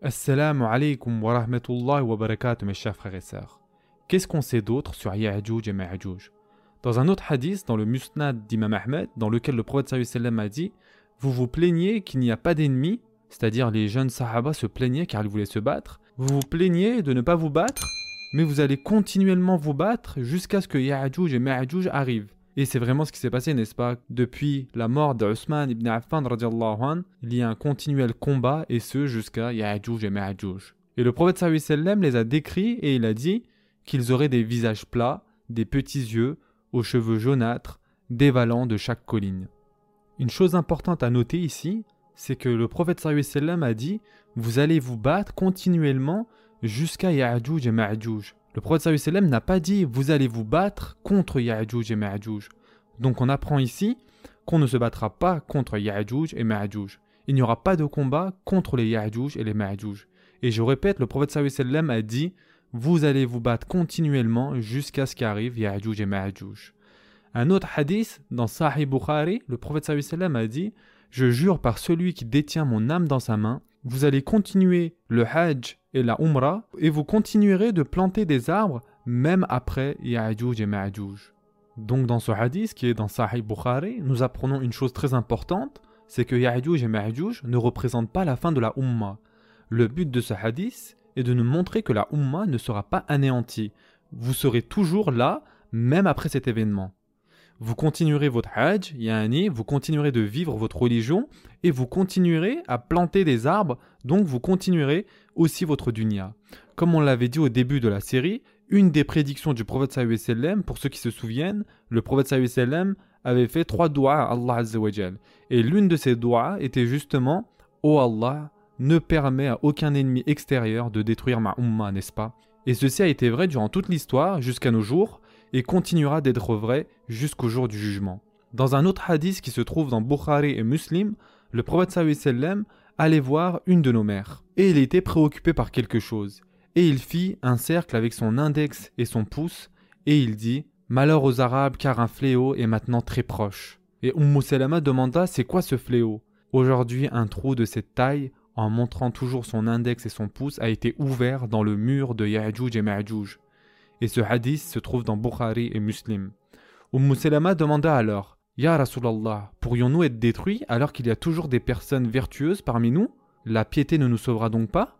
Assalamu alaikum wa rahmatullahi wa barakatuh mes chers frères et sœurs. Qu'est-ce qu'on sait d'autre sur Ya'juj et Ma'juj Dans un autre hadith, dans le Musnad d'Imam Ahmed, dans lequel le prophète sallam a dit Vous vous plaignez qu'il n'y a pas d'ennemis, c'est-à-dire les jeunes sahaba se plaignaient car ils voulaient se battre. Vous vous plaignez de ne pas vous battre, mais vous allez continuellement vous battre jusqu'à ce que Ya'juj et Ma'juj arrivent. Et c'est vraiment ce qui s'est passé, n'est-ce pas? Depuis la mort d'Ousmane ibn Affan, an, il y a un continuel combat, et ce jusqu'à Ya'juj et Ma'juj. Et le prophète sallam les a décrits et il a dit qu'ils auraient des visages plats, des petits yeux, aux cheveux jaunâtres, dévalant de chaque colline. Une chose importante à noter ici, c'est que le prophète sallam a dit Vous allez vous battre continuellement jusqu'à Ya'juj et Ma'juj. Le prophète sallam n'a pas dit vous allez vous battre contre Ya'juj et Ma'juj. Donc on apprend ici qu'on ne se battra pas contre Ya'juj et Ma'juj. Il n'y aura pas de combat contre les Ya'juj et les Ma'juj. Et je répète, le prophète sallam a dit vous allez vous battre continuellement jusqu'à ce qu'arrive Ya'juj et Ma'juj. Un autre hadith dans Sahih Bukhari, le prophète sallam a dit je jure par celui qui détient mon âme dans sa main, vous allez continuer le Hajj et la Umrah, et vous continuerez de planter des arbres même après Ya'juj et Ma'juj. Donc dans ce hadith qui est dans Sahih Bukhari, nous apprenons une chose très importante, c'est que Ya'juj et Ma'juj ne représentent pas la fin de la Ummah. Le but de ce hadith est de nous montrer que la Ummah ne sera pas anéantie. Vous serez toujours là, même après cet événement. Vous continuerez votre Hajj, yani, vous continuerez de vivre votre religion, et vous continuerez à planter des arbres, donc vous continuerez aussi votre dunya. Comme on l'avait dit au début de la série, une des prédictions du prophète sallam, pour ceux qui se souviennent, le prophète sallam avait fait trois doigts à Allah. Et l'une de ces doigts était justement Ô Allah, ne permet à aucun ennemi extérieur de détruire ma umma, n'est-ce pas? Et ceci a été vrai durant toute l'histoire, jusqu'à nos jours, et continuera d'être vrai jusqu'au jour du jugement. Dans un autre hadith qui se trouve dans Bukhari et Muslim, le prophète sallam allait voir une de nos mères. Et il était préoccupé par quelque chose. Et il fit un cercle avec son index et son pouce, et il dit Malheur aux Arabes, car un fléau est maintenant très proche. Et Umm Salama demanda C'est quoi ce fléau? Aujourd'hui, un trou de cette taille, en montrant toujours son index et son pouce, a été ouvert dans le mur de Ya'juj et Ma'juj. Et ce hadith se trouve dans Bukhari et Muslim. Umm Salama demanda alors Ya Rasulallah, pourrions-nous être détruits alors qu'il y a toujours des personnes vertueuses parmi nous? La piété ne nous sauvera donc pas?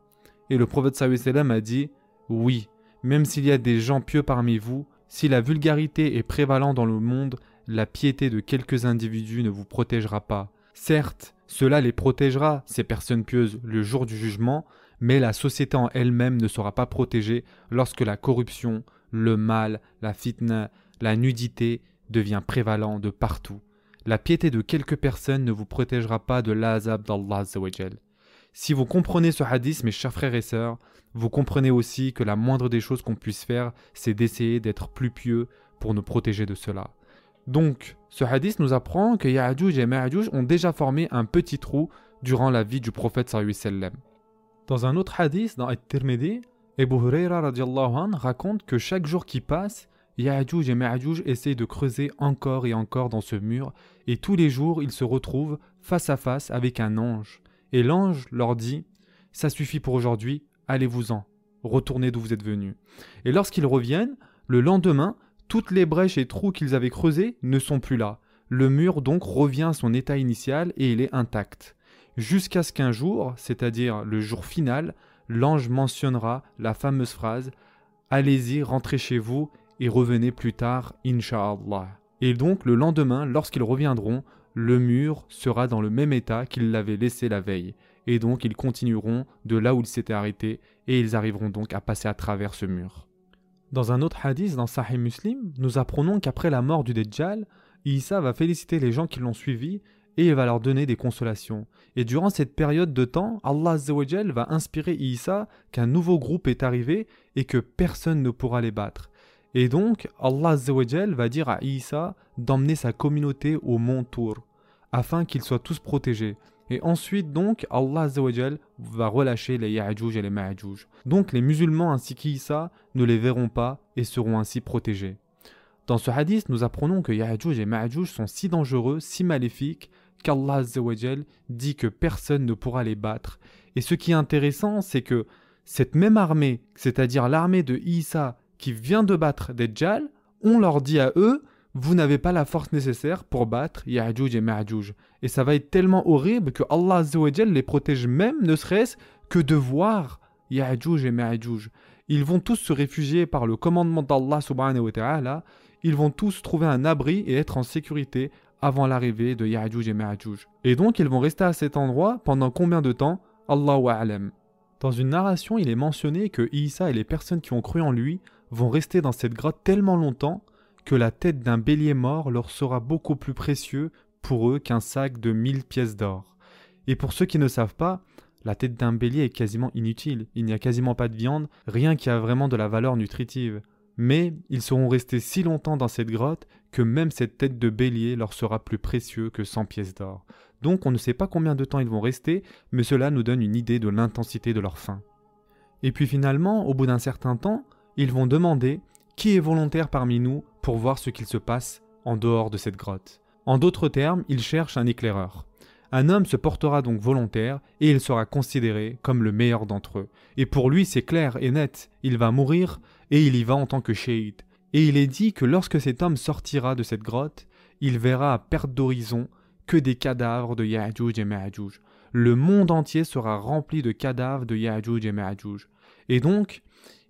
Et le prophète sallam a dit Oui, même s'il y a des gens pieux parmi vous, si la vulgarité est prévalente dans le monde, la piété de quelques individus ne vous protégera pas. Certes, cela les protégera, ces personnes pieuses, le jour du jugement, mais la société en elle-même ne sera pas protégée lorsque la corruption, le mal, la fitna, la nudité devient prévalent de partout. La piété de quelques personnes ne vous protégera pas de l'azab d'Allah. Si vous comprenez ce hadith, mes chers frères et sœurs, vous comprenez aussi que la moindre des choses qu'on puisse faire, c'est d'essayer d'être plus pieux pour nous protéger de cela. Donc, ce hadith nous apprend que Ya'juj et Ma'juj ont déjà formé un petit trou durant la vie du prophète sallam. Dans un autre hadith, dans At-Tirmidhi, Ebu Huraira raconte que chaque jour qui passe, Ya'juj et Ma'juj essayent de creuser encore et encore dans ce mur, et tous les jours ils se retrouvent face à face avec un ange. Et l'ange leur dit Ça suffit pour aujourd'hui, allez-vous-en, retournez d'où vous êtes venus. Et lorsqu'ils reviennent, le lendemain, toutes les brèches et trous qu'ils avaient creusés ne sont plus là. Le mur donc revient à son état initial et il est intact. Jusqu'à ce qu'un jour, c'est-à-dire le jour final, l'ange mentionnera la fameuse phrase Allez-y, rentrez chez vous et revenez plus tard, Inch'Allah. Et donc le lendemain, lorsqu'ils reviendront, le mur sera dans le même état qu'ils l'avaient laissé la veille. Et donc ils continueront de là où ils s'étaient arrêtés et ils arriveront donc à passer à travers ce mur. Dans un autre hadith dans Sahih Muslim, nous apprenons qu'après la mort du Dajjal, Isa va féliciter les gens qui l'ont suivi et va leur donner des consolations. Et durant cette période de temps, Allah va inspirer Isa qu'un nouveau groupe est arrivé et que personne ne pourra les battre. Et donc, Allah va dire à Isa d'emmener sa communauté au mont Tour, afin qu'ils soient tous protégés. Et ensuite, donc, Allah va relâcher les Ya'juj et les Ma'juj. Donc, les musulmans ainsi qu'Isa ne les verront pas et seront ainsi protégés. Dans ce hadith, nous apprenons que Ya'juj et Ma'juj sont si dangereux, si maléfiques, qu'Allah dit que personne ne pourra les battre. Et ce qui est intéressant, c'est que cette même armée, c'est-à-dire l'armée de Isa qui vient de battre Dajjal, on leur dit à eux vous n'avez pas la force nécessaire pour battre Ya'juj et Ma'juj. Et ça va être tellement horrible que Allah les protège même, ne serait-ce que de voir Ya'juj et Ma'juj. Ils vont tous se réfugier par le commandement d'Allah subhanahu ta'ala. Ils vont tous trouver un abri et être en sécurité avant l'arrivée de Ya'juj et Ma'juj. Et donc ils vont rester à cet endroit pendant combien de temps? Allahu a'lam. Dans une narration, il est mentionné que Isa et les personnes qui ont cru en lui vont rester dans cette grotte tellement longtemps que la tête d'un bélier mort leur sera beaucoup plus précieux pour eux qu'un sac de mille pièces d'or. Et pour ceux qui ne savent pas, la tête d'un bélier est quasiment inutile, il n'y a quasiment pas de viande, rien qui a vraiment de la valeur nutritive. Mais ils seront restés si longtemps dans cette grotte que même cette tête de bélier leur sera plus précieux que 100 pièces d'or. Donc on ne sait pas combien de temps ils vont rester, mais cela nous donne une idée de l'intensité de leur faim. Et puis finalement, au bout d'un certain temps, ils vont demander qui est volontaire parmi nous pour voir ce qu'il se passe en dehors de cette grotte. En d'autres termes, ils cherchent un éclaireur. Un homme se portera donc volontaire et il sera considéré comme le meilleur d'entre eux. Et pour lui, c'est clair et net, il va mourir et il y va en tant que shahid. Et il est dit que lorsque cet homme sortira de cette grotte, il verra à perte d'horizon que des cadavres de Ya'juj et Ma'juj. Le monde entier sera rempli de cadavres de Ya'juj et Ma'juj. Et donc,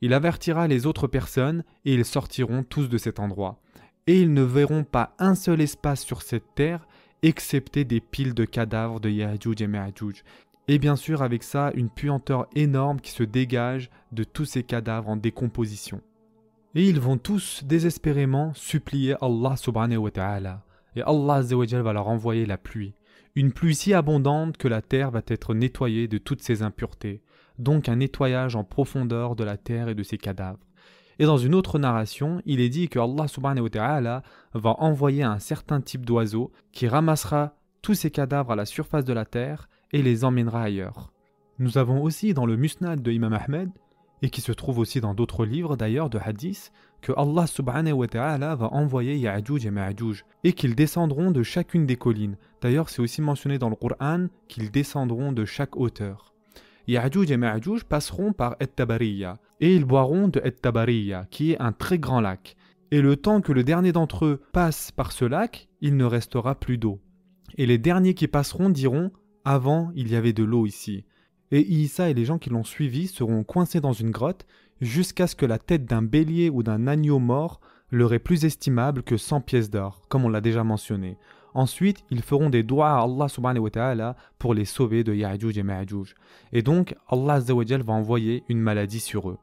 il avertira les autres personnes et ils sortiront tous de cet endroit. Et ils ne verront pas un seul espace sur cette terre excepté des piles de cadavres de Ya'juj et Ma'juj. Et bien sûr avec ça une puanteur énorme qui se dégage de tous ces cadavres en décomposition. Et ils vont tous désespérément supplier Allah subhanahu wa ta'ala. Et Allah va leur envoyer la pluie. Une pluie si abondante que la terre va être nettoyée de toutes ses impuretés. Donc un nettoyage en profondeur de la terre et de ses cadavres. Et dans une autre narration, il est dit que Allah subhanahu wa ta'ala va envoyer un certain type d'oiseau qui ramassera tous ces cadavres à la surface de la terre et les emmènera ailleurs. Nous avons aussi dans le Musnad de Imam Ahmed, et qui se trouve aussi dans d'autres livres d'ailleurs de hadith, que Allah subhanahu wa ta'ala va envoyer Ya'juj et Ma'juj, et qu'ils descendront de chacune des collines. D'ailleurs, c'est aussi mentionné dans le Coran qu'ils descendront de chaque hauteur. Ya'juj et Ma'juj passeront par Et-Tabariya, et ils boiront de Et-Tabariya, qui est un très grand lac. Et le temps que le dernier d'entre eux passe par ce lac, il ne restera plus d'eau. Et les derniers qui passeront diront Avant, il y avait de l'eau ici. Et Isa et les gens qui l'ont suivi seront coincés dans une grotte jusqu'à ce que la tête d'un bélier ou d'un agneau mort leur est plus estimable que 100 pièces d'or, comme on l'a déjà mentionné. Ensuite, ils feront des doigts à Allah subhanahu wa ta'ala pour les sauver de Ya'juj et Ma'juj. Et donc, Allah va envoyer une maladie sur eux.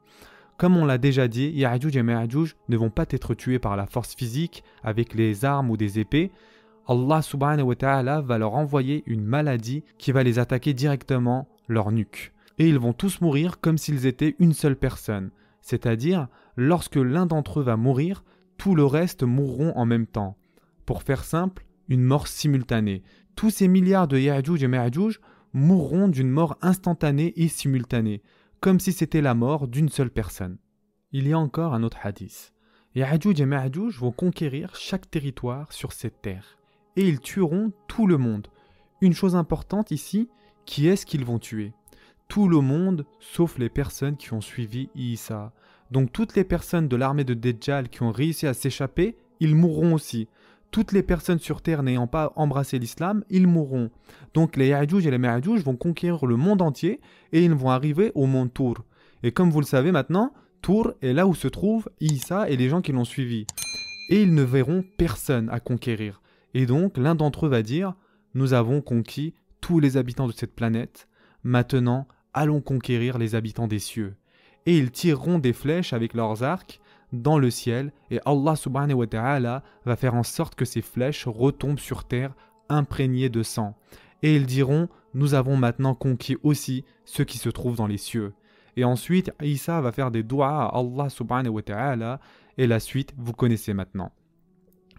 Comme on l'a déjà dit, Ya'juj et Ma'juj ne vont pas être tués par la force physique avec les armes ou des épées. Allah subhanahu wa ta'ala va leur envoyer une maladie qui va les attaquer directement leur nuque. Et ils vont tous mourir comme s'ils étaient une seule personne. C'est-à-dire, lorsque l'un d'entre eux va mourir, tout le reste mourront en même temps. Pour faire simple, une mort simultanée. Tous ces milliards de Ya'juj et Ma'juj mourront d'une mort instantanée et simultanée, comme si c'était la mort d'une seule personne. Il y a encore un autre hadith. Ya'juj et Ma'juj vont conquérir chaque territoire sur cette terre, et ils tueront tout le monde. Une chose importante ici, qui est-ce qu'ils vont tuer? Tout le monde, sauf les personnes qui ont suivi Isa. Donc toutes les personnes de l'armée de Dejjal qui ont réussi à s'échapper, ils mourront aussi toutes les personnes sur Terre n'ayant pas embrassé l'islam, ils mourront. Donc les Ya'juj et les Ma'juj vont conquérir le monde entier et ils vont arriver au mont Tour. Et comme vous le savez maintenant, Tour est là où se trouvent Isa et les gens qui l'ont suivi. Et ils ne verront personne à conquérir. Et donc l'un d'entre eux va dire Nous avons conquis tous les habitants de cette planète, maintenant allons conquérir les habitants des cieux. Et ils tireront des flèches avec leurs arcs dans le ciel et Allah subhanahu wa ta'ala va faire en sorte que ces flèches retombent sur terre imprégnées de sang. Et ils diront Nous avons maintenant conquis aussi ceux qui se trouvent dans les cieux. Et ensuite, Isa va faire des doigts à Allah subhanahu wa ta'ala et la suite, vous connaissez maintenant.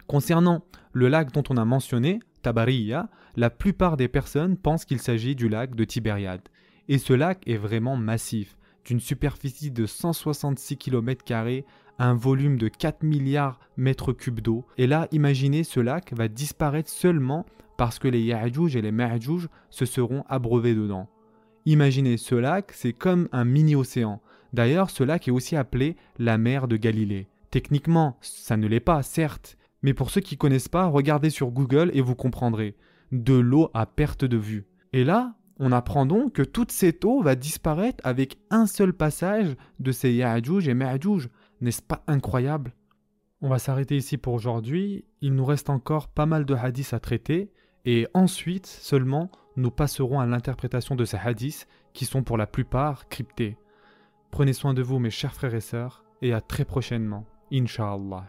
Concernant le lac dont on a mentionné, Tabariya, la plupart des personnes pensent qu'il s'agit du lac de Tibériade. Et ce lac est vraiment massif, d'une superficie de 166 km un volume de 4 milliards mètres cubes d'eau. Et là, imaginez, ce lac va disparaître seulement parce que les Ya'juj et les Ma'juj se seront abreuvés dedans. Imaginez ce lac, c'est comme un mini-océan. D'ailleurs, ce lac est aussi appelé la mer de Galilée. Techniquement, ça ne l'est pas, certes, mais pour ceux qui ne connaissent pas, regardez sur Google et vous comprendrez. De l'eau à perte de vue. Et là, on apprend donc que toute cette eau va disparaître avec un seul passage de ces Ya'juj et Ma'juj. N'est-ce pas incroyable? On va s'arrêter ici pour aujourd'hui. Il nous reste encore pas mal de hadiths à traiter. Et ensuite seulement, nous passerons à l'interprétation de ces hadiths qui sont pour la plupart cryptés. Prenez soin de vous mes chers frères et sœurs et à très prochainement, Inch'Allah.